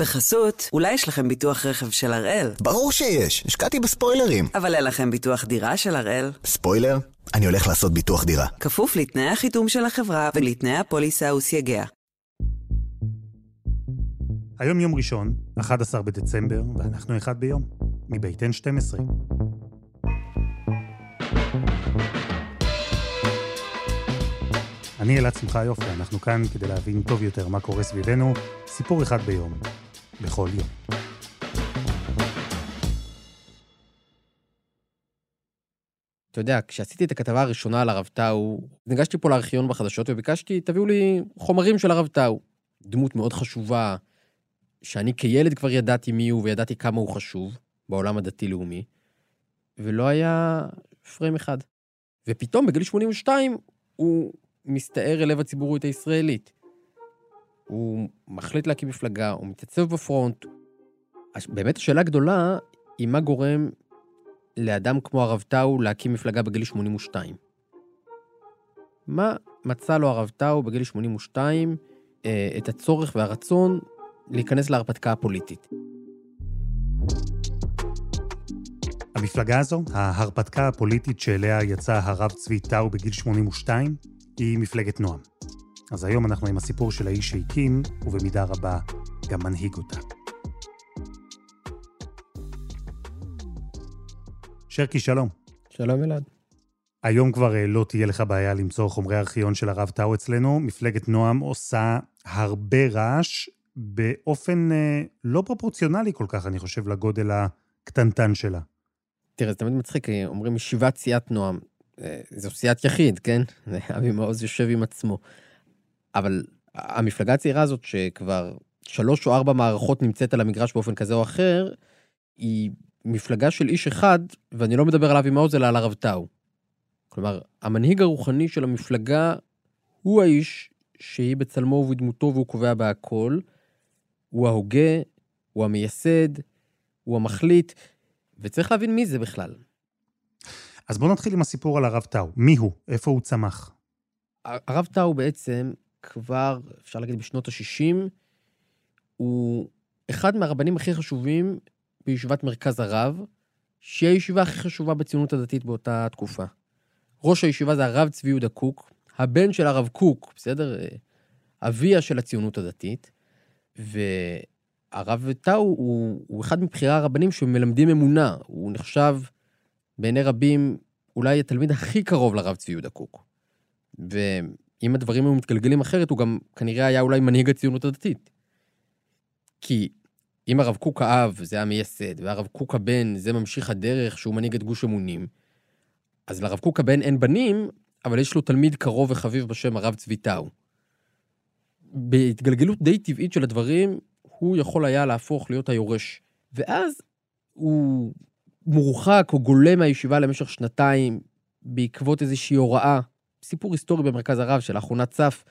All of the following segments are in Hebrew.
בחסות, אולי יש לכם ביטוח רכב של הראל. ברור שיש, השקעתי בספוילרים. אבל אין לכם ביטוח דירה של הראל. ספוילר? אני הולך לעשות ביטוח דירה. כפוף לתנאי החיתום של החברה ולתנאי הפוליסה וסייגיה. היום יום ראשון, 11 בדצמבר, ואנחנו אחד ביום, מבית N12. אני אלעד שמחה יופי, אנחנו כאן כדי להבין טוב יותר מה קורה סביבנו, סיפור אחד ביום, בכל יום. אתה יודע, כשעשיתי את הכתבה הראשונה על הרב טאו, ניגשתי פה לארכיון בחדשות וביקשתי, תביאו לי חומרים של הרב טאו. דמות מאוד חשובה, שאני כילד כבר ידעתי מי הוא וידעתי כמה הוא חשוב בעולם הדתי-לאומי, ולא היה פריים אחד. ופתאום בגיל 82 הוא מסתער אל לב הציבוריות הישראלית. הוא מחליט להקים מפלגה, הוא מתייצב בפרונט. באמת השאלה הגדולה היא מה גורם לאדם כמו הרב טאו להקים מפלגה בגיל 82. מה מצא לו הרב טאו בגיל 82 אה, את הצורך והרצון להיכנס להרפתקה הפוליטית? המפלגה הזו, ההרפתקה הפוליטית שאליה יצא הרב צבי טאו בגיל 82, היא מפלגת נועם. אז היום אנחנו עם הסיפור של האיש שהקים, ובמידה רבה גם מנהיג אותה. שרקי, שלום. שלום אלעד. היום כבר אה, לא תהיה לך בעיה למצוא חומרי ארכיון של הרב טאו אצלנו. מפלגת נועם עושה הרבה רעש באופן אה, לא פרופורציונלי כל כך, אני חושב, לגודל הקטנטן שלה. תראה, זה תמיד מצחיק, אומרים ישיבת סיעת נועם. אה, זו סיעת יחיד, כן? אבי מעוז יושב עם עצמו. אבל המפלגה הצעירה הזאת, שכבר שלוש או ארבע מערכות נמצאת על המגרש באופן כזה או אחר, היא מפלגה של איש אחד, ואני לא מדבר על אבי מעוז, אלא על הרב טאו. כלומר, המנהיג הרוחני של המפלגה הוא האיש שהיא בצלמו ובדמותו והוא קובע בהכל. הוא ההוגה, הוא המייסד, הוא המחליט, וצריך להבין מי זה בכלל. אז בואו נתחיל עם הסיפור על הרב טאו. מי הוא? איפה הוא צמח? הרב טאו בעצם כבר, אפשר להגיד, בשנות ה-60, הוא אחד מהרבנים הכי חשובים בישיבת מרכז הרב, שהיא הישיבה הכי חשובה בציונות הדתית באותה תקופה. ראש הישיבה זה הרב צבי יהודה קוק, הבן של הרב קוק, בסדר? אביה של הציונות הדתית, והרב טאו הוא, הוא אחד מבכירי הרבנים שמלמדים אמונה. הוא נחשב בעיני רבים אולי התלמיד הכי קרוב לרב צבי יהודה קוק. ואם הדברים היו מתגלגלים אחרת, הוא גם כנראה היה אולי מנהיג הציונות הדתית. כי אם הרב קוק האב זה המייסד, והרב קוק הבן זה ממשיך הדרך שהוא מנהיג את גוש אמונים, אז לרב קוק הבן אין בנים, אבל יש לו תלמיד קרוב וחביב בשם הרב צבי טאו. בהתגלגלות די טבעית של הדברים, הוא יכול היה להפוך להיות היורש. ואז הוא מורחק או גולה מהישיבה למשך שנתיים בעקבות איזושהי הוראה, סיפור היסטורי במרכז הרב שלאחרונה צף,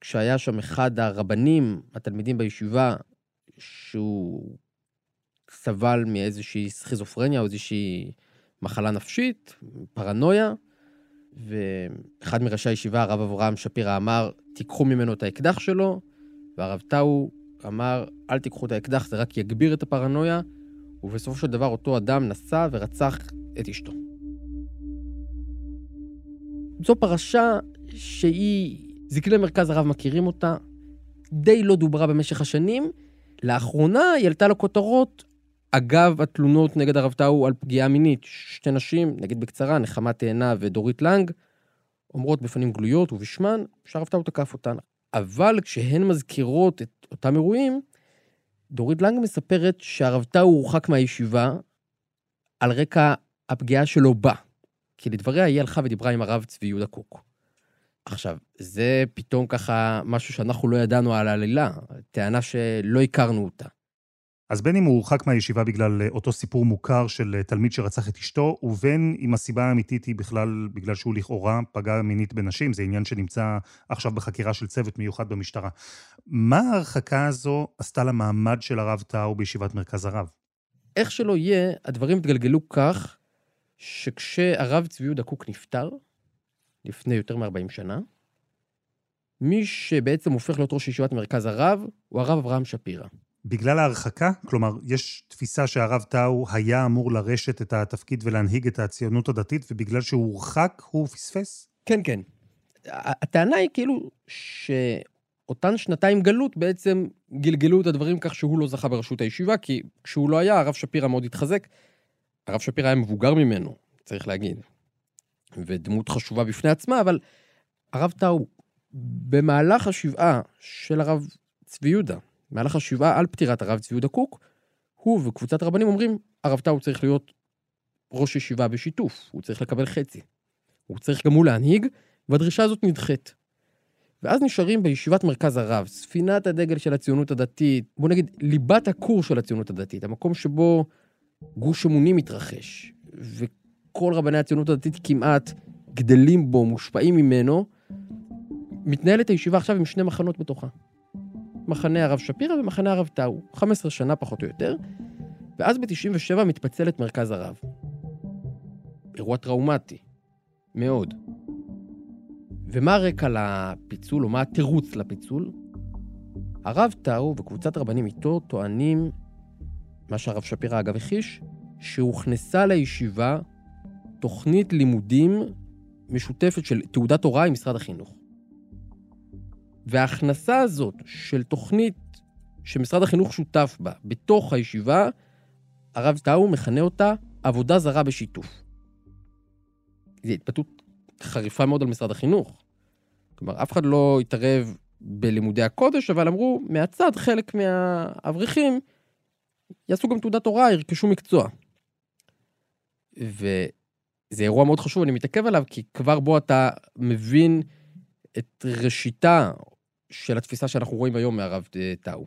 כשהיה שם אחד הרבנים, התלמידים בישיבה, שהוא סבל מאיזושהי סכיזופרניה או איזושהי מחלה נפשית, פרנויה, ואחד מראשי הישיבה, הרב אברהם שפירא, אמר, תיקחו ממנו את האקדח שלו, והרב טאו אמר, אל תיקחו את האקדח, זה רק יגביר את הפרנויה, ובסופו של דבר אותו אדם נסע ורצח את אשתו. זו פרשה שהיא, זקני מרכז הרב מכירים אותה, די לא דוברה במשך השנים. לאחרונה היא עלתה לכותרות אגב התלונות נגד הרב טאו על פגיעה מינית. שתי נשים, נגיד בקצרה, נחמה תאנה ודורית לנג, אומרות בפנים גלויות ובשמן שהרב טאו תקף אותן. אבל כשהן מזכירות את אותם אירועים, דורית לנג מספרת שהרב טאו הורחק מהישיבה על רקע הפגיעה שלו בה. כי לדבריה היא הלכה ודיברה עם הרב צבי יהודה קוק. עכשיו, זה פתאום ככה משהו שאנחנו לא ידענו על העלילה, טענה שלא הכרנו אותה. אז בין אם הוא הורחק מהישיבה בגלל אה, אותו סיפור מוכר של אה, תלמיד שרצח את אשתו, ובין אם הסיבה האמיתית היא בכלל בגלל שהוא לכאורה פגע מינית בנשים, זה עניין שנמצא עכשיו בחקירה של צוות מיוחד במשטרה. מה ההרחקה הזו עשתה למעמד של הרב טאו בישיבת מרכז הרב? איך שלא יהיה, הדברים התגלגלו כך שכשהרב צבי יהודה קוק נפטר, לפני יותר מ-40 שנה, מי שבעצם הופך להיות ראש ישיבת מרכז הרב הוא הרב אברהם שפירא. בגלל ההרחקה? כלומר, יש תפיסה שהרב טאו היה אמור לרשת את התפקיד ולהנהיג את הציונות הדתית, ובגלל שהוא הורחק, הוא פספס? כן, כן. הטענה היא כאילו שאותן שנתיים גלות בעצם גלגלו את הדברים כך שהוא לא זכה בראשות הישיבה, כי כשהוא לא היה, הרב שפירא מאוד התחזק. הרב שפירא היה מבוגר ממנו, צריך להגיד, ודמות חשובה בפני עצמה, אבל הרב טאו, במהלך השבעה של הרב צבי יהודה, במהלך השבעה על פטירת הרב צבי יהודה קוק, הוא וקבוצת הרבנים אומרים, הרב טאו צריך להיות ראש ישיבה בשיתוף, הוא צריך לקבל חצי. הוא צריך גם הוא להנהיג, והדרישה הזאת נדחית. ואז נשארים בישיבת מרכז הרב, ספינת הדגל של הציונות הדתית, בוא נגיד, ליבת הכור של הציונות הדתית, המקום שבו גוש אמונים מתרחש, וכל רבני הציונות הדתית כמעט גדלים בו, מושפעים ממנו, מתנהלת הישיבה עכשיו עם שני מחנות בתוכה. מחנה הרב שפירא ומחנה הרב טאו, 15 שנה פחות או יותר, ואז ב-97 מתפצל את מרכז הרב. אירוע טראומטי, מאוד. ומה הרקע לפיצול, או מה התירוץ לפיצול? הרב טאו וקבוצת רבנים איתו טוענים, מה שהרב שפירא אגב הכחיש, שהוכנסה לישיבה תוכנית לימודים משותפת של תעודת הוראה עם משרד החינוך. וההכנסה הזאת של תוכנית שמשרד החינוך שותף בה בתוך הישיבה, הרב טאו מכנה אותה עבודה זרה בשיתוף. זו התבטאות חריפה מאוד על משרד החינוך. כלומר, אף אחד לא התערב בלימודי הקודש, אבל אמרו, מהצד חלק מהאברכים יעשו גם תעודת הוראה, ירכשו מקצוע. וזה אירוע מאוד חשוב, אני מתעכב עליו, כי כבר בו אתה מבין את ראשיתה של התפיסה שאנחנו רואים היום מהרב אה, טאו.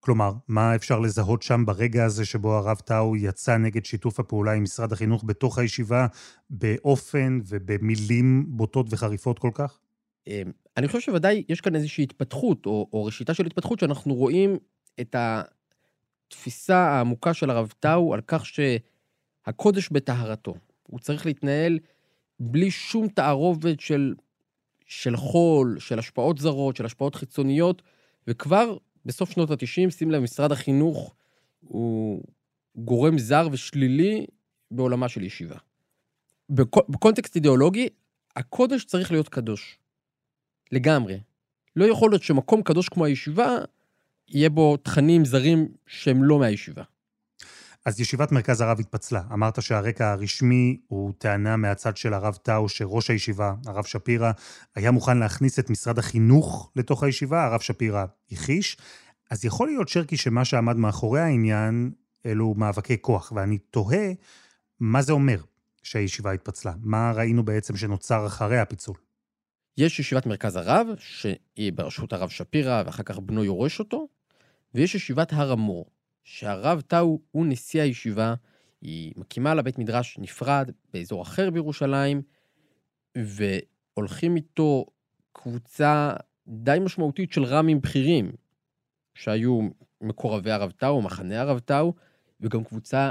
כלומר, מה אפשר לזהות שם ברגע הזה שבו הרב טאו יצא נגד שיתוף הפעולה עם משרד החינוך בתוך הישיבה באופן ובמילים בוטות וחריפות כל כך? אמ, אני חושב שוודאי יש כאן איזושהי התפתחות, או, או ראשיתה של התפתחות, שאנחנו רואים את התפיסה העמוקה של הרב טאו על כך שהקודש בטהרתו. הוא צריך להתנהל בלי שום תערובת של של חול, של השפעות זרות, של השפעות חיצוניות, וכבר בסוף שנות ה-90, שים לב, משרד החינוך הוא גורם זר ושלילי בעולמה של ישיבה. בקונטקסט אידיאולוגי, הקודש צריך להיות קדוש. לגמרי. לא יכול להיות שמקום קדוש כמו הישיבה, יהיה בו תכנים זרים שהם לא מהישיבה. אז ישיבת מרכז הרב התפצלה. אמרת שהרקע הרשמי הוא טענה מהצד של הרב טאו, שראש הישיבה, הרב שפירא, היה מוכן להכניס את משרד החינוך לתוך הישיבה, הרב שפירא הכחיש. אז יכול להיות, שרקי, שמה שעמד מאחורי העניין, אלו מאבקי כוח, ואני תוהה מה זה אומר שהישיבה התפצלה. מה ראינו בעצם שנוצר אחרי הפיצול? יש ישיבת מרכז הרב, שהיא בראשות הרב שפירא, ואחר כך בנו יורש אותו, ויש ישיבת הר המור, שהרב טאו הוא נשיא הישיבה, היא מקימה לה בית מדרש נפרד באזור אחר בירושלים, והולכים איתו קבוצה די משמעותית של רמים בכירים, שהיו מקורבי הרב טאו, מחנה הרב טאו, וגם קבוצה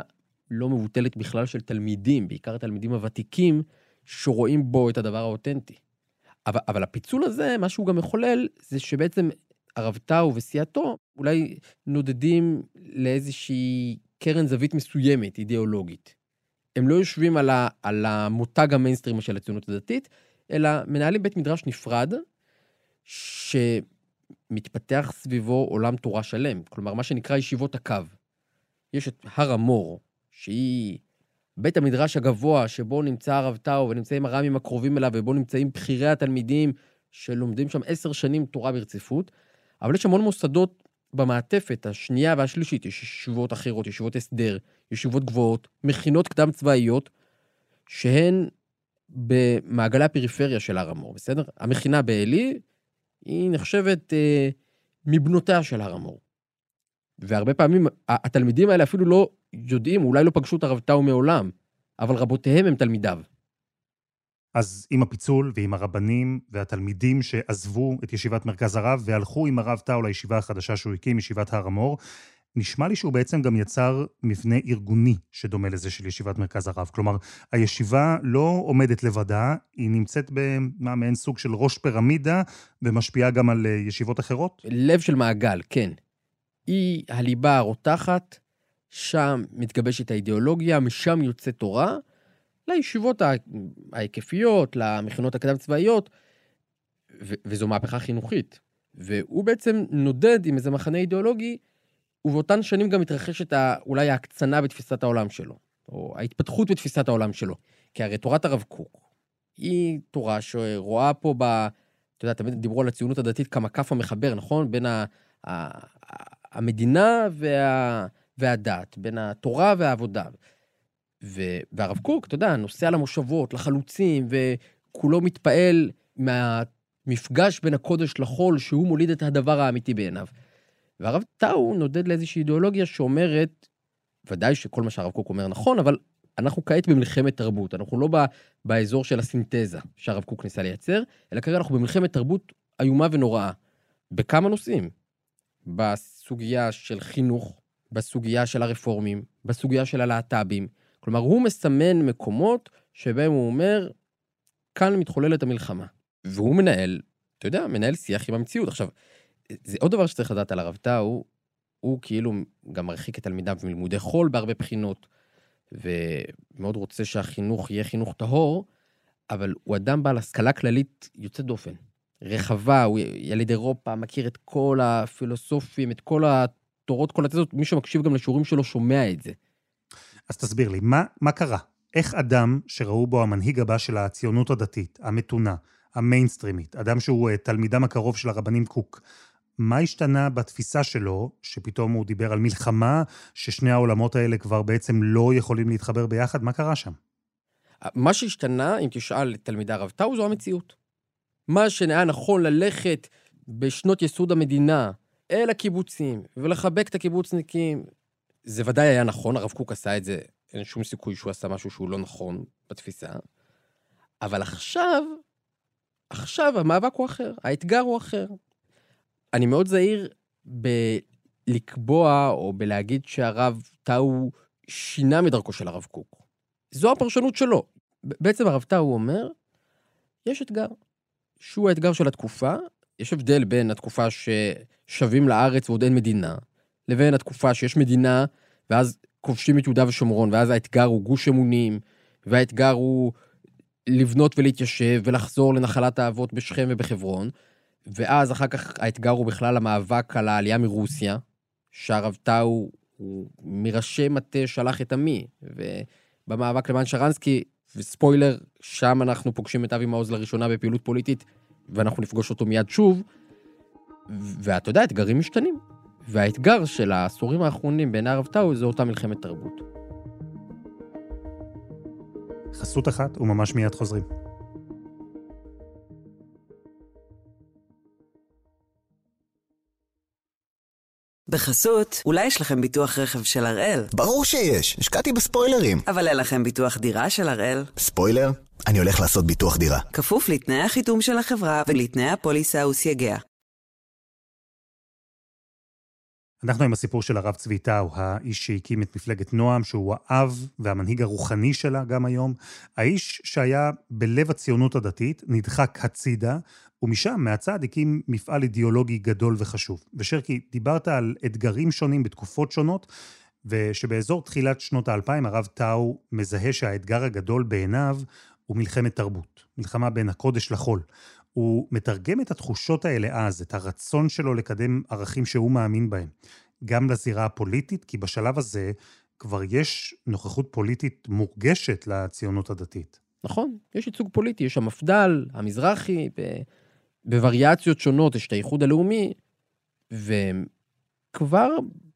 לא מבוטלת בכלל של תלמידים, בעיקר התלמידים הוותיקים, שרואים בו את הדבר האותנטי. אבל, אבל הפיצול הזה, מה שהוא גם מחולל, זה שבעצם הרב טאו וסיעתו אולי נודדים לאיזושהי קרן זווית מסוימת, אידיאולוגית. הם לא יושבים על, ה, על המותג המיינסטרים של הציונות הדתית, אלא מנהלים בית מדרש נפרד, שמתפתח סביבו עולם תורה שלם. כלומר, מה שנקרא ישיבות הקו. יש את הר המור, שהיא בית המדרש הגבוה, שבו נמצא הרב טאו ונמצאים הר"מים הקרובים אליו, ובו נמצאים בכירי התלמידים שלומדים שם עשר שנים תורה ברציפות. אבל יש המון מוסדות במעטפת השנייה והשלישית, יש ישיבות אחרות, ישיבות הסדר, ישיבות גבוהות, מכינות קדם צבאיות, שהן במעגלי הפריפריה של הר המור, בסדר? המכינה בעלי, היא נחשבת אה, מבנותיה של הר המור. והרבה פעמים התלמידים האלה אפילו לא יודעים, אולי לא פגשו את הרב טאו מעולם, אבל רבותיהם הם תלמידיו. אז עם הפיצול ועם הרבנים והתלמידים שעזבו את ישיבת מרכז הרב והלכו עם הרב טאו לישיבה החדשה שהוא הקים, ישיבת הר המור, נשמע לי שהוא בעצם גם יצר מבנה ארגוני שדומה לזה של ישיבת מרכז הרב. כלומר, הישיבה לא עומדת לבדה, היא נמצאת במה מעין סוג של ראש פירמידה ומשפיעה גם על אה, ישיבות אחרות? לב של מעגל, כן. היא הליבה הרותחת, שם מתגבשת האידיאולוגיה, משם יוצא תורה, לישיבות ההיקפיות, למכינות הקדם-צבאיות, ו- וזו מהפכה חינוכית. והוא בעצם נודד עם איזה מחנה אידיאולוגי, ובאותן שנים גם מתרחשת אולי ההקצנה בתפיסת העולם שלו, או ההתפתחות בתפיסת העולם שלו. כי הרי תורת הרב קוק היא תורה שרואה פה ב... אתה יודע, תמיד דיברו על הציונות הדתית כמקף המחבר, נכון? בין ה- ה- המדינה וה... והדת, בין התורה והעבודה. ו... והרב קוק, אתה יודע, נוסע למושבות, לחלוצים, וכולו מתפעל מהמפגש בין הקודש לחול, שהוא מוליד את הדבר האמיתי בעיניו. והרב טאו נודד לאיזושהי אידיאולוגיה שאומרת, ודאי שכל מה שהרב קוק אומר נכון, אבל אנחנו כעת במלחמת תרבות, אנחנו לא ב... באזור של הסינתזה שהרב קוק ניסה לייצר, אלא כרגע אנחנו במלחמת תרבות איומה ונוראה. בכמה נושאים. בסוגיה של חינוך, בסוגיה של הרפורמים, בסוגיה של הלהט"בים. כלומר, הוא מסמן מקומות שבהם הוא אומר, כאן מתחוללת המלחמה. והוא מנהל, אתה יודע, מנהל שיח עם המציאות. עכשיו, זה עוד דבר שצריך לדעת על הרב טאו, הוא כאילו גם מרחיק את תלמידיו מלימודי חול בהרבה בחינות, ומאוד רוצה שהחינוך יהיה חינוך טהור, אבל הוא אדם בעל השכלה כללית יוצאת דופן. רחבה, הוא יליד אירופה, מכיר את כל הפילוסופים, את כל התורות, כל התזות, מי שמקשיב גם לשיעורים שלו שומע את זה. אז תסביר לי, מה, מה קרה? איך אדם שראו בו המנהיג הבא של הציונות הדתית, המתונה, המיינסטרימית, אדם שהוא אה, תלמידם הקרוב של הרבנים קוק, מה השתנה בתפיסה שלו, שפתאום הוא דיבר על מלחמה, ששני העולמות האלה כבר בעצם לא יכולים להתחבר ביחד? מה קרה שם? מה שהשתנה, אם תשאל את תלמידי הרב טאו, זו המציאות. מה שהיה נכון ללכת בשנות יסוד המדינה אל הקיבוצים ולחבק את הקיבוצניקים, זה ודאי היה נכון, הרב קוק עשה את זה, אין שום סיכוי שהוא עשה משהו שהוא לא נכון בתפיסה. אבל עכשיו, עכשיו המאבק הוא אחר, האתגר הוא אחר. אני מאוד זהיר בלקבוע או בלהגיד שהרב טאו שינה מדרכו של הרב קוק. זו הפרשנות שלו. בעצם הרב טאו אומר, יש אתגר, שהוא האתגר של התקופה, יש הבדל בין התקופה ששבים לארץ ועוד אין מדינה, לבין התקופה שיש מדינה, ואז כובשים את יהודה ושומרון, ואז האתגר הוא גוש אמונים, והאתגר הוא לבנות ולהתיישב ולחזור לנחלת האבות בשכם ובחברון, ואז אחר כך האתגר הוא בכלל המאבק על העלייה מרוסיה, שהרב טאו הוא מראשי מטה שלח את עמי, ובמאבק למען שרנסקי, וספוילר, שם אנחנו פוגשים את אבי מעוז לראשונה בפעילות פוליטית, ואנחנו נפגוש אותו מיד שוב, ואתה יודע, אתגרים משתנים. והאתגר של העשורים האחרונים בעיני הרב טאו זה אותה מלחמת תרבות. חסות אחת וממש מיד חוזרים. בחסות, אולי יש לכם ביטוח רכב של הראל, ברור שיש, השקעתי בספוילרים. אבל אין לכם ביטוח דירה של הראל. ספוילר? אני הולך לעשות ביטוח דירה. כפוף לתנאי החיתום של החברה ולתנאי הפוליסה וסייגיה. אנחנו עם הסיפור של הרב צבי טאו, האיש שהקים את מפלגת נועם, שהוא האב והמנהיג הרוחני שלה גם היום. האיש שהיה בלב הציונות הדתית, נדחק הצידה, ומשם, מהצד, הקים מפעל אידיאולוגי גדול וחשוב. ושרקי, דיברת על אתגרים שונים בתקופות שונות, ושבאזור תחילת שנות האלפיים הרב טאו מזהה שהאתגר הגדול בעיניו הוא מלחמת תרבות, מלחמה בין הקודש לחול. הוא מתרגם את התחושות האלה אז, את הרצון שלו לקדם ערכים שהוא מאמין בהם, גם לזירה הפוליטית, כי בשלב הזה כבר יש נוכחות פוליטית מורגשת לציונות הדתית. נכון, יש ייצוג פוליטי, יש המפד"ל, המזרחי, ב... בווריאציות שונות, יש את האיחוד הלאומי, וכבר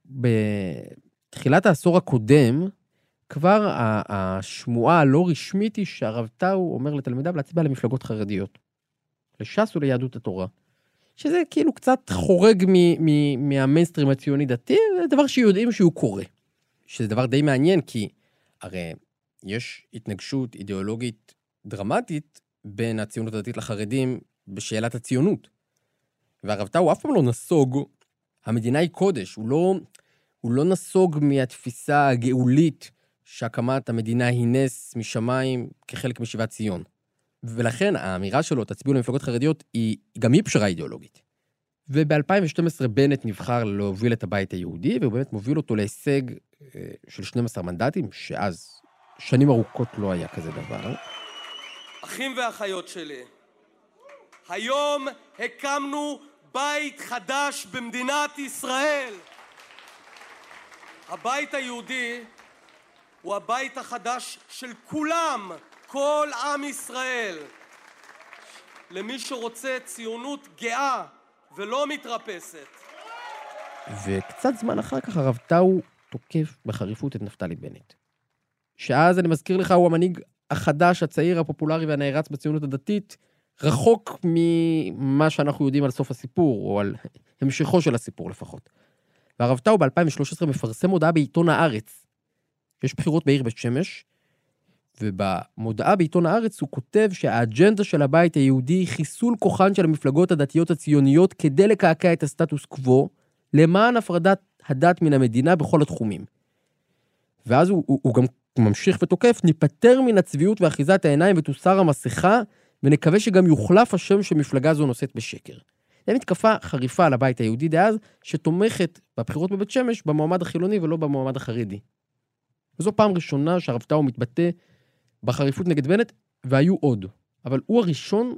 בתחילת העשור הקודם, כבר השמועה הלא רשמית היא שהרב טאו אומר לתלמידיו להצביע למפלגות חרדיות. לש"ס וליהדות התורה. שזה כאילו קצת חורג מהמיינסטרים הציוני-דתי, זה דבר שיודעים שהוא קורה. שזה דבר די מעניין, כי הרי יש התנגשות אידיאולוגית דרמטית בין הציונות הדתית לחרדים בשאלת הציונות. והרב טאו אף פעם לא נסוג, המדינה היא קודש, הוא לא, הוא לא נסוג מהתפיסה הגאולית שהקמת המדינה היא נס משמיים כחלק משיבת ציון. ולכן האמירה שלו, תצביעו למפלגות חרדיות, היא גם היא פשרה אידיאולוגית. וב-2012 בנט נבחר להוביל את הבית היהודי, והוא באמת מוביל אותו להישג אה, של 12 מנדטים, שאז שנים ארוכות לא היה כזה דבר. אחים ואחיות שלי, היום הקמנו בית חדש במדינת ישראל. הבית היהודי הוא הבית החדש של כולם, כל עם ישראל. למי שרוצה ציונות גאה ולא מתרפסת. וקצת זמן אחר כך הרב טאו תוקף בחריפות את נפתלי בנט. שאז, אני מזכיר לך, הוא המנהיג החדש, הצעיר, הפופולרי והנערץ בציונות הדתית, רחוק ממה שאנחנו יודעים על סוף הסיפור, או על המשכו של הסיפור לפחות. והרב טאו ב-2013 מפרסם הודעה בעיתון הארץ. יש בחירות בעיר בית שמש, ובמודעה בעיתון הארץ הוא כותב שהאג'נדה של הבית היהודי היא חיסול כוחן של המפלגות הדתיות הציוניות כדי לקעקע את הסטטוס קוו, למען הפרדת הדת מן המדינה בכל התחומים. ואז הוא, הוא, הוא גם ממשיך ותוקף, ניפטר מן הצביעות ואחיזת העיניים ותוסר המסכה, ונקווה שגם יוחלף השם שמפלגה זו נושאת בשקר. זו מתקפה חריפה על הבית היהודי דאז, שתומכת בבחירות בבית שמש במועמד החילוני ולא במועמד החרדי. וזו פעם ראשונה שהרב טאו מתבטא בחריפות נגד בנט, והיו עוד. אבל הוא הראשון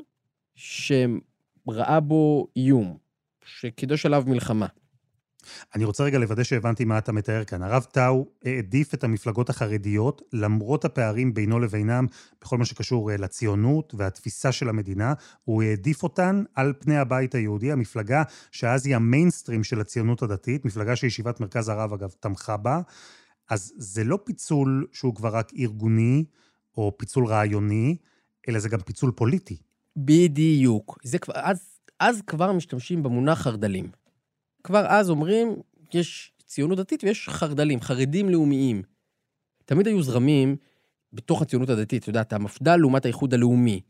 שראה בו איום, שקידש עליו מלחמה. אני רוצה רגע לוודא שהבנתי מה אתה מתאר כאן. הרב טאו העדיף את המפלגות החרדיות, למרות הפערים בינו לבינם בכל מה שקשור אה, לציונות והתפיסה של המדינה, הוא העדיף אותן על פני הבית היהודי, המפלגה שאז היא המיינסטרים של הציונות הדתית, מפלגה שישיבת מרכז הרב, אגב, תמכה בה. אז זה לא פיצול שהוא כבר רק ארגוני, או פיצול רעיוני, אלא זה גם פיצול פוליטי. בדיוק. זה כבר, אז, אז כבר משתמשים במונח חרד"לים. כבר אז אומרים, יש ציונות דתית ויש חרד"לים, חרדים לאומיים. תמיד היו זרמים בתוך הציונות הדתית, את יודעת, המפד"ל לעומת האיחוד הלאומי.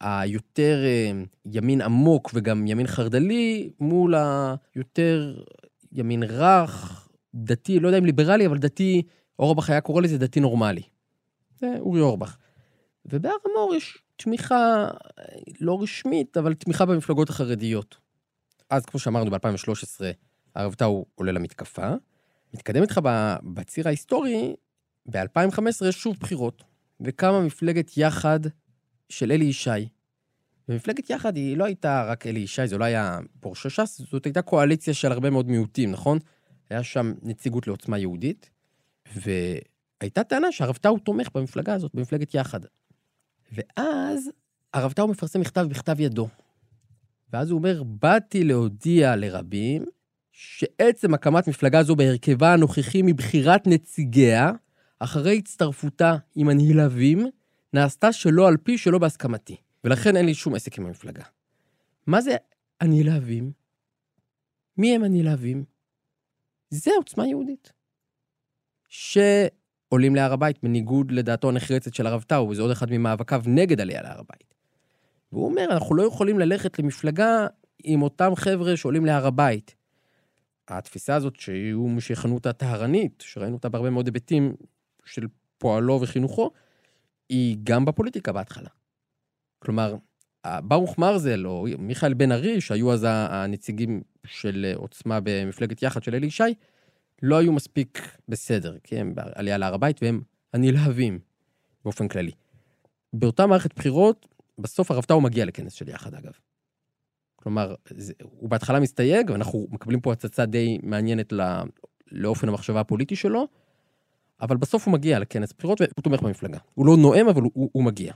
היותר אה, ימין עמוק וגם ימין חרד"לי, מול היותר ימין רך, דתי, לא יודע אם ליברלי, אבל דתי, אורבך היה קורא לזה דתי נורמלי. זה אורי אורבך. ובהר המור יש תמיכה לא רשמית, אבל תמיכה במפלגות החרדיות. אז, כמו שאמרנו, ב-2013, הרב טאו עולה למתקפה. מתקדם איתך בציר ההיסטורי, ב-2015 יש שוב בחירות, וקמה מפלגת יחד של אלי ישי. ומפלגת יחד היא לא הייתה רק אלי ישי, זה לא היה פורשה ש"ס, זאת הייתה קואליציה של הרבה מאוד מיעוטים, נכון? היה שם נציגות לעוצמה יהודית, והייתה טענה שהרב טאו תומך במפלגה הזאת, במפלגת יחד. ואז הרב טאו מפרסם מכתב בכתב ידו, ואז הוא אומר, באתי להודיע לרבים שעצם הקמת מפלגה זו בהרכבה הנוכחי מבחירת נציגיה, אחרי הצטרפותה עם הנלהבים, נעשתה שלא על פי, שלא בהסכמתי. ולכן אין לי שום עסק עם המפלגה. מה זה הנלהבים? מי הם הנלהבים? זה עוצמה יהודית. שעולים להר הבית בניגוד לדעתו הנחרצת של הרב טאו, וזה עוד אחד ממאבקיו נגד עלייה להר הבית. והוא אומר, אנחנו לא יכולים ללכת למפלגה עם אותם חבר'ה שעולים להר הבית. התפיסה הזאת, שיהיו מי שיכנו אותה טהרנית, שראינו אותה בהרבה מאוד היבטים של פועלו וחינוכו, היא גם בפוליטיקה בהתחלה. כלומר, ברוך מרזל או מיכאל בן ארי, שהיו אז הנציגים של עוצמה במפלגת יחד של אלי ישי, לא היו מספיק בסדר, כי הם בעלייה להר הבית והם הנלהבים באופן כללי. באותה מערכת בחירות, בסוף הרב טאו מגיע לכנס של יחד, אגב. כלומר, זה, הוא בהתחלה מסתייג, ואנחנו מקבלים פה הצצה די מעניינת לא, לאופן המחשבה הפוליטי שלו, אבל בסוף הוא מגיע לכנס בחירות והוא תומך במפלגה. הוא לא נואם, אבל הוא, הוא מגיע.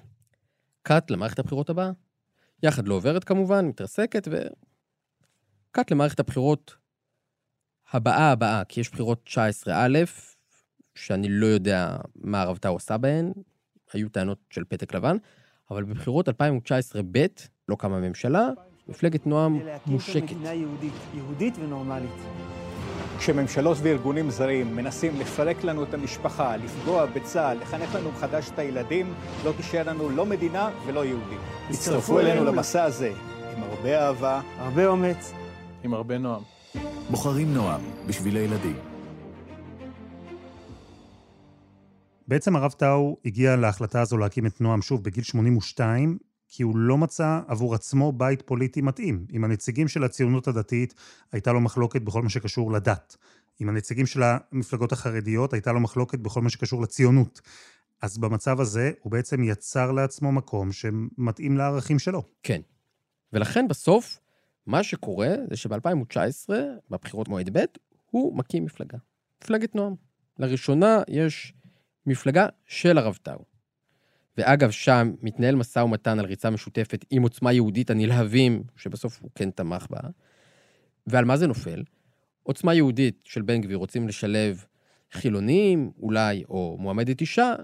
קאט למערכת הבחירות הבאה. יחד לא עוברת כמובן, מתרסקת, ו... קאט למערכת הבחירות הבאה הבאה, כי יש בחירות 19א, שאני לא יודע מה הרב טאו עשה בהן, היו טענות של פתק לבן, אבל בבחירות 2019 ב', לא קמה ממשלה, מפלגת נועם מושקת. יהודית, יהודית ונורמלית. כשממשלות וארגונים זרים מנסים לפרק לנו את המשפחה, לפגוע בצה"ל, לחנך לנו מחדש את הילדים, לא תישאר לנו לא מדינה ולא יהודים. הצטרפו אלינו למסע הזה, עם הרבה אהבה, הרבה אומץ, עם הרבה נועם. בוחרים נועם, בשביל הילדים. בעצם הרב טאו הגיע להחלטה הזו להקים את נועם שוב בגיל 82, כי הוא לא מצא עבור עצמו בית פוליטי מתאים. עם הנציגים של הציונות הדתית הייתה לו מחלוקת בכל מה שקשור לדת. עם הנציגים של המפלגות החרדיות הייתה לו מחלוקת בכל מה שקשור לציונות. אז במצב הזה הוא בעצם יצר לעצמו מקום שמתאים לערכים שלו. כן. ולכן בסוף, מה שקורה זה שב-2019, בבחירות מועד ב', הוא מקים מפלגה. מפלגת נועם. לראשונה יש מפלגה של הרב טאו. ואגב, שם מתנהל משא ומתן על ריצה משותפת עם עוצמה יהודית הנלהבים, שבסוף הוא כן תמך בה. ועל מה זה נופל? עוצמה יהודית של בן גביר רוצים לשלב חילונים, אולי, או מועמדת אישה,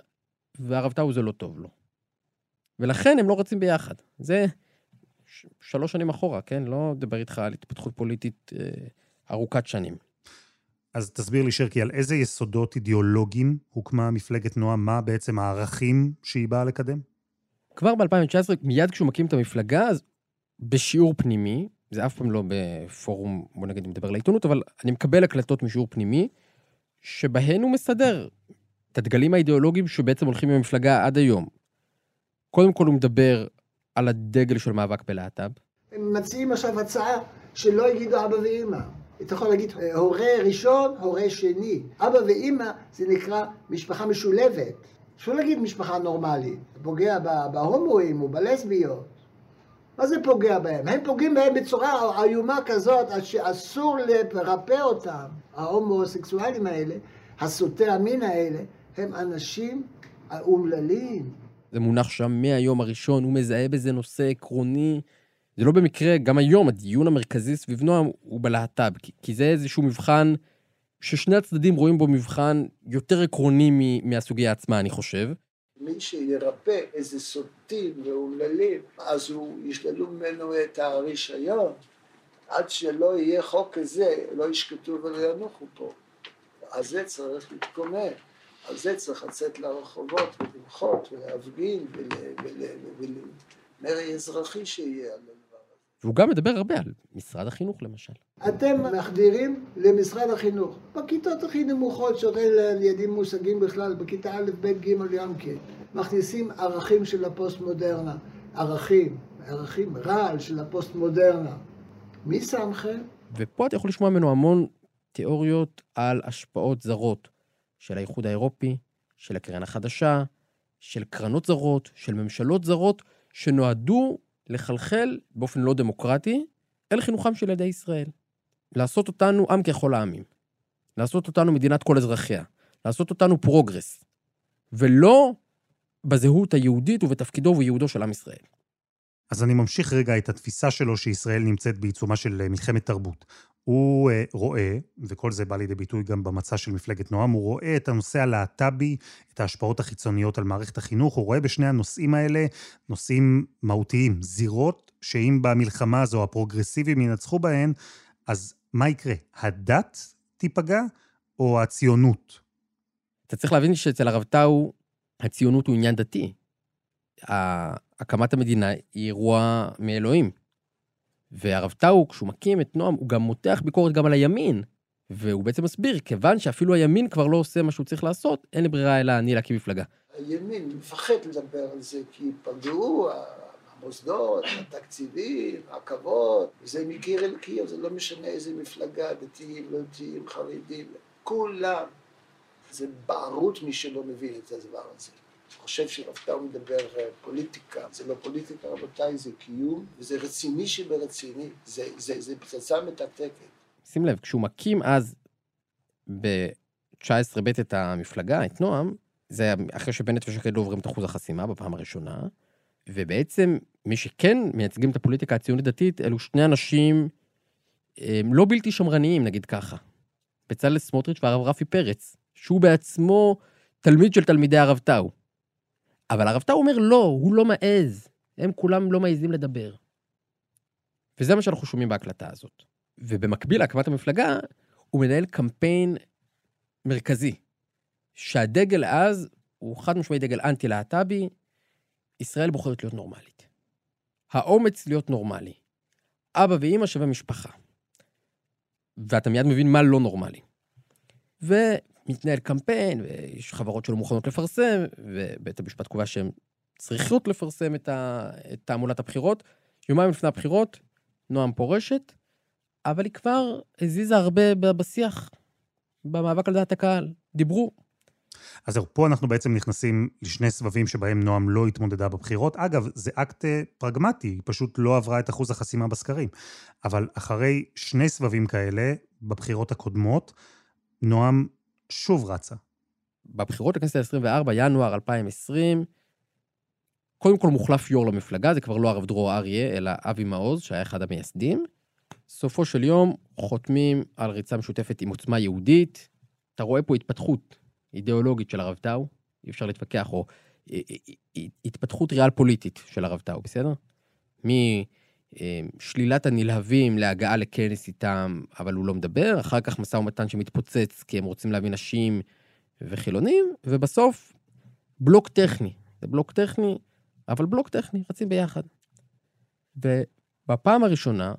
והרב טאו זה לא טוב לו. ולכן הם לא רצים ביחד. זה שלוש שנים אחורה, כן? לא מדבר איתך על התפתחות פוליטית אה, ארוכת שנים. אז תסביר לי, שרקי, על איזה יסודות אידיאולוגיים הוקמה מפלגת נועם? מה בעצם הערכים שהיא באה לקדם? כבר ב-2019, מיד כשהוא מקים את המפלגה, אז בשיעור פנימי, זה אף פעם לא בפורום, בוא נגיד, מדבר לעיתונות, אבל אני מקבל הקלטות משיעור פנימי, שבהן הוא מסדר את הדגלים האידיאולוגיים שבעצם הולכים עם המפלגה עד היום. קודם כל הוא מדבר על הדגל של מאבק בלהט"ב. הם מציעים עכשיו הצעה שלא יגידו אבא ואימא. אתה יכול להגיד הורה ראשון, הורה שני. אבא ואימא זה נקרא משפחה משולבת. אפשר להגיד משפחה נורמלית. פוגע בהומואים ובלסביות. מה זה פוגע בהם? הם פוגעים בהם בצורה איומה כזאת עד שאסור לרפא אותם. ההומוסקסואלים האלה, הסוטי המין האלה, הם אנשים אומללים. זה מונח שם מהיום הראשון, הוא מזהה בזה נושא עקרוני. זה לא במקרה, גם היום הדיון המרכזי סביב נועם הוא בלהט"ב, כי, כי זה איזשהו מבחן ששני הצדדים רואים בו מבחן יותר עקרוני מ- מהסוגיה עצמה, אני חושב. מי שירפא איזה סוטים ואומללים, אז הוא ישללו ממנו את הרישיון. עד שלא יהיה חוק כזה, לא ישקטו ולא ינוחו פה. על זה צריך להתקומם, על זה צריך לצאת לרחובות ולמחות ולהפגין ולמרי אזרחי שיהיה על הדבר הזה. והוא גם מדבר הרבה על משרד החינוך, למשל. אתם מחדירים למשרד החינוך. בכיתות הכי נמוכות, שעוד אין לידי מושגים בכלל, בכיתה א', ב', ג', ים, כן. מכניסים ערכים של הפוסט-מודרנה. ערכים, ערכי רעל של הפוסט-מודרנה. מי שמכם? ופה אתה יכול לשמוע ממנו המון תיאוריות על השפעות זרות של האיחוד האירופי, של הקרן החדשה, של קרנות זרות, של ממשלות זרות, שנועדו לחלחל באופן לא דמוקרטי אל חינוכם של ילדי ישראל. לעשות אותנו עם ככל העמים. לעשות אותנו מדינת כל אזרחיה. לעשות אותנו פרוגרס. ולא בזהות היהודית ובתפקידו ובייעודו של עם ישראל. אז אני ממשיך רגע את התפיסה שלו שישראל נמצאת בעיצומה של אה, מלחמת תרבות. הוא אה, רואה, וכל זה בא לידי ביטוי גם במצע של מפלגת נועם, הוא רואה את הנושא הלהט"בי, את ההשפעות החיצוניות על מערכת החינוך, הוא רואה בשני הנושאים האלה נושאים מהותיים, זירות שאם במלחמה הזו הפרוגרסיביים ינצחו בהן, אז מה יקרה? הדת תיפגע או הציונות? אתה צריך להבין שאצל הרב טאו, הציונות הוא עניין דתי. הקמת המדינה היא אירוע מאלוהים. והרב טאו, כשהוא מקים את נועם, הוא גם מותח ביקורת גם על הימין. והוא בעצם מסביר, כיוון שאפילו הימין כבר לא עושה מה שהוא צריך לעשות, אין לי ברירה אלא אני להקים מפלגה. הימין מפחד לדבר על זה, כי פגעו המוסדות, התקציבים, הכבוד, זה מקיר אל קיר, זה לא משנה איזה מפלגה, דתיים, לא דתיים, חרדים, כולם. זה בערות מי שלא מבין את הדבר הזה. חושב טאו מדבר פוליטיקה, זה לא פוליטיקה רבותיי, זה קיום, וזה רציני שברציני, זה, זה, זה פצצה מתקתקת. שים לב, כשהוא מקים אז ב-19 ב' את המפלגה, את נועם, זה אחרי שבנט ושקד לא עוברים את אחוז החסימה בפעם הראשונה, ובעצם מי שכן מייצגים את הפוליטיקה הציונית דתית, אלו שני אנשים הם לא בלתי שמרניים, נגיד ככה. בצלאל סמוטריץ' והרב רפי פרץ, שהוא בעצמו תלמיד של תלמידי הרב טאו. אבל הרב טאו אומר לא, הוא לא מעז. הם כולם לא מעזים לדבר. וזה מה שאנחנו שומעים בהקלטה הזאת. ובמקביל להקמת המפלגה, הוא מנהל קמפיין מרכזי, שהדגל אז הוא חד משמעי דגל אנטי-להט"בי, ישראל בוחרת להיות נורמלית. האומץ להיות נורמלי. אבא ואימא שווה משפחה. ואתה מיד מבין מה לא נורמלי. ומתנהל קמפיין, ויש חברות שלא מוכנות לפרסם, ובית המשפט קובע שהן צריכות לפרסם את, ה, את תעמולת הבחירות. יומיים לפני הבחירות, נועם פורשת, אבל היא כבר הזיזה הרבה בשיח, במאבק על דעת הקהל. דיברו. אז זהו, פה אנחנו בעצם נכנסים לשני סבבים שבהם נועם לא התמודדה בבחירות. אגב, זה אקט אה, פרגמטי, היא פשוט לא עברה את אחוז החסימה בסקרים. אבל אחרי שני סבבים כאלה, בבחירות הקודמות, נועם שוב רצה. בבחירות לכנסת ה-24, ינואר 2020, קודם כל מוחלף יו"ר למפלגה, זה כבר לא הרב דרור אריה, אלא אבי מעוז, שהיה אחד המייסדים. סופו של יום, חותמים על ריצה משותפת עם עוצמה יהודית. אתה רואה פה התפתחות אידיאולוגית של הרב טאו, אי אפשר להתווכח, או אה, אה, אה, התפתחות ריאל פוליטית של הרב טאו, בסדר? משלילת הנלהבים להגעה לכנס איתם, אבל הוא לא מדבר, אחר כך משא ומתן שמתפוצץ כי הם רוצים להביא נשים וחילונים, ובסוף בלוק טכני. זה בלוק טכני, אבל בלוק טכני, רצים ביחד. ובפעם הראשונה,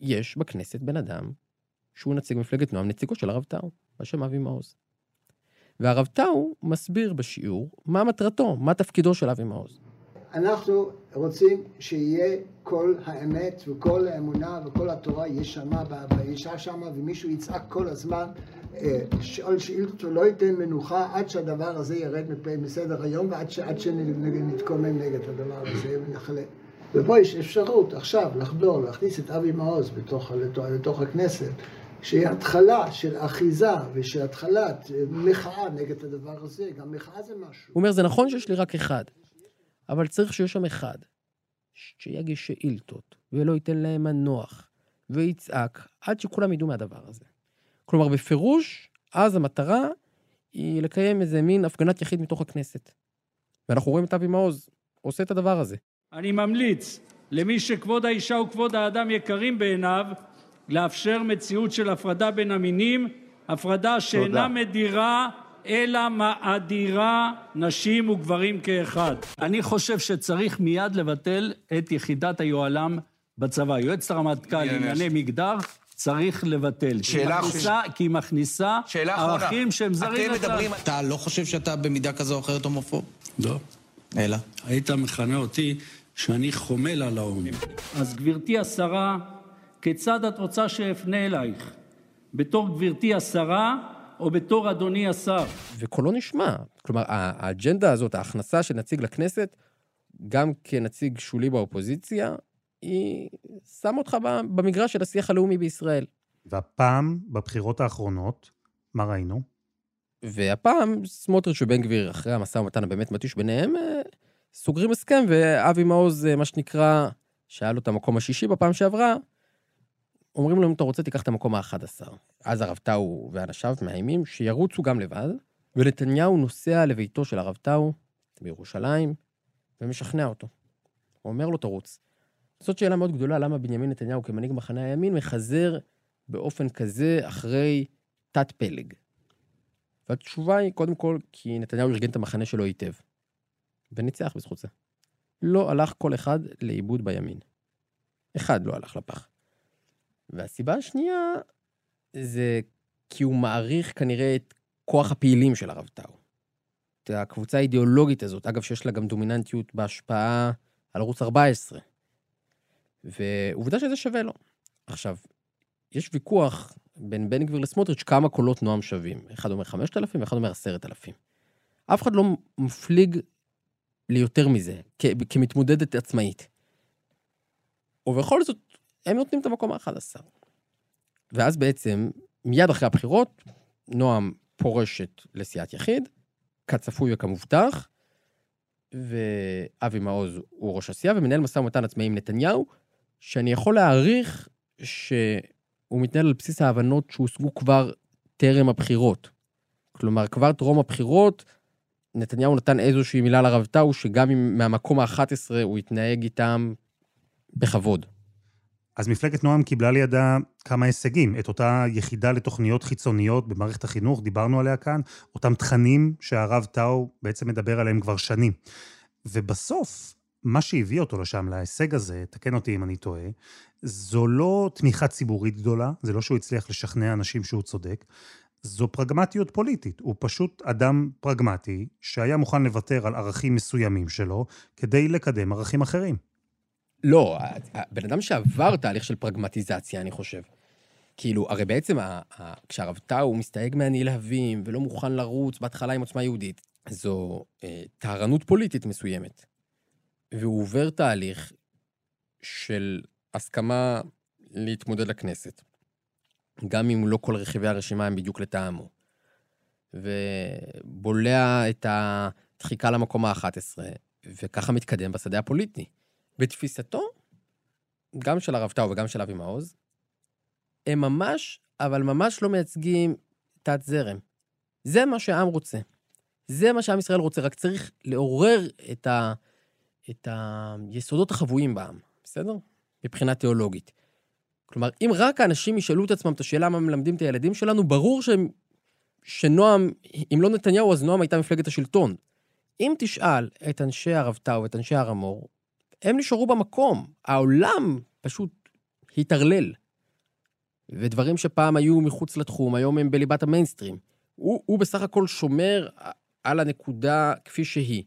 יש בכנסת בן אדם שהוא נציג מפלגת נועם, נציגו של הרב טאו, בשם אבי מעוז. והרב טאו מסביר בשיעור מה מטרתו, מה תפקידו של אבי מעוז. אנחנו רוצים שיהיה כל האמת וכל האמונה וכל התורה ישמע באישה שמה ומישהו יצעק כל הזמן אה, שאול שאילתות ולא ייתן מנוחה עד שהדבר הזה ירד מסדר היום ועד שנתקומם נגד הדבר הזה ונחלה. ופה יש אפשרות עכשיו לחדור, להכניס את אבי מעוז בתוך, לתוך הכנסת שיהיה התחלה של אחיזה ושל התחלת מחאה נגד הדבר הזה, גם מחאה זה משהו. הוא אומר, זה נכון שיש לי רק אחד, אבל צריך שיהיה שם אחד, שיגיש שאילתות, ולא ייתן להם מנוח, ויצעק, עד שכולם ידעו מהדבר הזה. כלומר, בפירוש, אז המטרה היא לקיים איזה מין הפגנת יחיד מתוך הכנסת. ואנחנו רואים את אבי מעוז עושה את הדבר הזה. אני ממליץ למי שכבוד האישה וכבוד האדם יקרים בעיניו, לאפשר מציאות של הפרדה בין המינים, הפרדה שאינה תודה. מדירה אלא מאדירה נשים וגברים כאחד. אני חושב שצריך מיד לבטל את יחידת היוהל"ם בצבא. יועצת הרמטכ"ל לענייני מגדר צריך לבטל. שאלה אחרונה. כי היא מכניסה ערכים שהם זרים לצה"ל. מדברים... אתה לא חושב שאתה במידה כזו או אחרת הומופוב? לא. אלא? היית מכנה אותי שאני חומל על ההומים. אז גברתי השרה, כיצד את רוצה שאפנה אלייך? בתור גברתי השרה או בתור אדוני השר? וקולו נשמע. כלומר, האג'נדה הזאת, ההכנסה של נציג לכנסת, גם כנציג שולי באופוזיציה, היא שמה אותך במגרש של השיח הלאומי בישראל. והפעם, בבחירות האחרונות, מה ראינו? והפעם, סמוטריץ' ובן גביר, אחרי המשא ומתן הבאמת מתיש ביניהם, אה, סוגרים הסכם, ואבי מעוז, אה, מה שנקרא, שהיה לו את המקום השישי בפעם שעברה, אומרים לו, אם אתה רוצה, תיקח את המקום ה-11. אז הרב טאו ואנשיו מאיימים שירוצו גם לבד, ונתניהו נוסע לביתו של הרב טאו בירושלים, ומשכנע אותו. הוא אומר לו, תרוץ. זאת שאלה מאוד גדולה, למה בנימין נתניהו כמנהיג מחנה הימין מחזר באופן כזה אחרי תת פלג. והתשובה היא, קודם כל, כי נתניהו ארגן את המחנה שלו היטב. וניצח בזכות זה. לא הלך כל אחד לאיבוד בימין. אחד לא הלך לפח. והסיבה השנייה זה כי הוא מעריך כנראה את כוח הפעילים של הרב טאו. את הקבוצה האידיאולוגית הזאת, אגב, שיש לה גם דומיננטיות בהשפעה על ערוץ 14. ועובדה שזה שווה לו. עכשיו, יש ויכוח בין בן גביר לסמוטריץ' כמה קולות נועם שווים. אחד אומר 5,000 ואחד אומר 10,000. אף אחד לא מפליג ליותר מזה, כ- כמתמודדת עצמאית. ובכל זאת, הם נותנים את המקום ה-11. ואז בעצם, מיד אחרי הבחירות, נועם פורשת לסיעת יחיד, כצפוי וכמובטח, ואבי מעוז הוא ראש הסיעה, ומנהל משא ומתן עצמאי עם נתניהו, שאני יכול להעריך שהוא מתנהל על בסיס ההבנות שהושגו כבר טרם הבחירות. כלומר, כבר טרום הבחירות, נתניהו נתן איזושהי מילה לרב טאו, שגם אם מהמקום ה-11 הוא יתנהג איתם בכבוד. אז מפלגת נועם קיבלה לידה כמה הישגים. את אותה יחידה לתוכניות חיצוניות במערכת החינוך, דיברנו עליה כאן, אותם תכנים שהרב טאו בעצם מדבר עליהם כבר שנים. ובסוף, מה שהביא אותו לשם, להישג הזה, תקן אותי אם אני טועה, זו לא תמיכה ציבורית גדולה, זה לא שהוא הצליח לשכנע אנשים שהוא צודק, זו פרגמטיות פוליטית. הוא פשוט אדם פרגמטי שהיה מוכן לוותר על ערכים מסוימים שלו כדי לקדם ערכים אחרים. לא, הבן אדם שעבר תהליך של פרגמטיזציה, אני חושב. כאילו, הרי בעצם כשהרב טאו מסתייג מהנלהבים ולא מוכן לרוץ בהתחלה עם עוצמה יהודית, זו אה, טהרנות פוליטית מסוימת. והוא עובר תהליך של הסכמה להתמודד לכנסת. גם אם לא כל רכיבי הרשימה הם בדיוק לטעמו. ובולע את הדחיקה למקום ה-11, וככה מתקדם בשדה הפוליטי. בתפיסתו, גם של הרב טאו וגם של אבי מעוז, הם ממש, אבל ממש לא מייצגים תת-זרם. זה מה שהעם רוצה. זה מה שעם ישראל רוצה, רק צריך לעורר את, ה, את היסודות החבויים בעם, בסדר? מבחינה תיאולוגית. כלומר, אם רק האנשים ישאלו את עצמם את השאלה מה מלמדים את הילדים שלנו, ברור שהם, שנועם, אם לא נתניהו, אז נועם הייתה מפלגת השלטון. אם תשאל את אנשי הרב טאו ואת אנשי הר המור, הם נשארו במקום. העולם פשוט התערלל. ודברים שפעם היו מחוץ לתחום, היום הם בליבת המיינסטרים. הוא, הוא בסך הכל שומר על הנקודה כפי שהיא.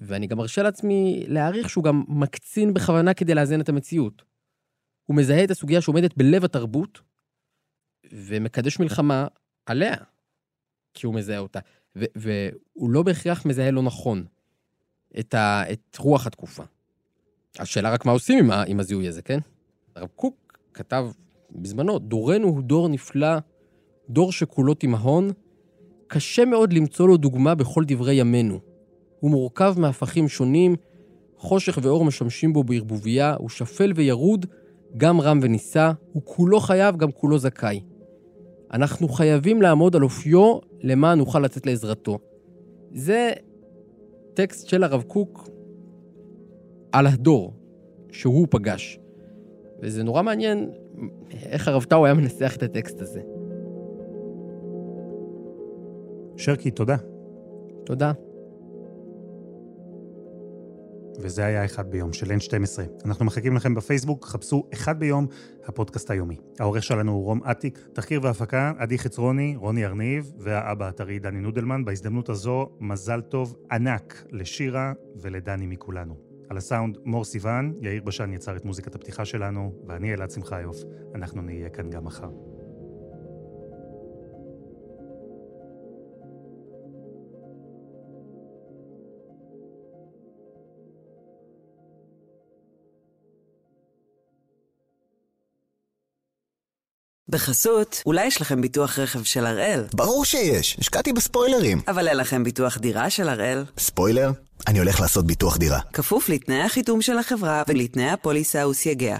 ואני גם מרשה לעצמי להעריך שהוא גם מקצין בכוונה כדי לאזן את המציאות. הוא מזהה את הסוגיה שעומדת בלב התרבות, ומקדש מלחמה עליה, כי הוא מזהה אותה. והוא לא בהכרח מזהה לא נכון את, ה- את רוח התקופה. השאלה רק מה עושים עם, ה- עם הזיהוי הזה, כן? הרב קוק כתב בזמנו, דורנו הוא דור נפלא, דור שכולו תימהון, קשה מאוד למצוא לו דוגמה בכל דברי ימינו. הוא מורכב מהפכים שונים, חושך ואור משמשים בו בערבוביה, הוא שפל וירוד, גם רם ונישא, הוא כולו חייב, גם כולו זכאי. אנחנו חייבים לעמוד על אופיו למען נוכל לצאת לעזרתו. זה טקסט של הרב קוק על הדור שהוא פגש. וזה נורא מעניין איך הרב טאו היה מנסח את הטקסט הזה. שרקי, תודה. תודה. וזה היה אחד ביום של N12. אנחנו מחכים לכם בפייסבוק, חפשו אחד ביום, הפודקאסט היומי. העורך שלנו הוא רום אטיק, תחקיר והפקה, עדי חצרוני, רוני ארניב, והאבא הטרי דני נודלמן. בהזדמנות הזו, מזל טוב ענק לשירה ולדני מכולנו. על הסאונד מור סיוון, יאיר בשן יצר את מוזיקת הפתיחה שלנו, ואני אלעד שמחיוף. אנחנו נהיה כאן גם מחר. בחסות, אולי יש לכם ביטוח רכב של הראל? ברור שיש, השקעתי בספוילרים. אבל אין לכם ביטוח דירה של הראל? ספוילר? אני הולך לעשות ביטוח דירה. כפוף לתנאי החיתום של החברה ולתנאי הפוליסה וסייגיה.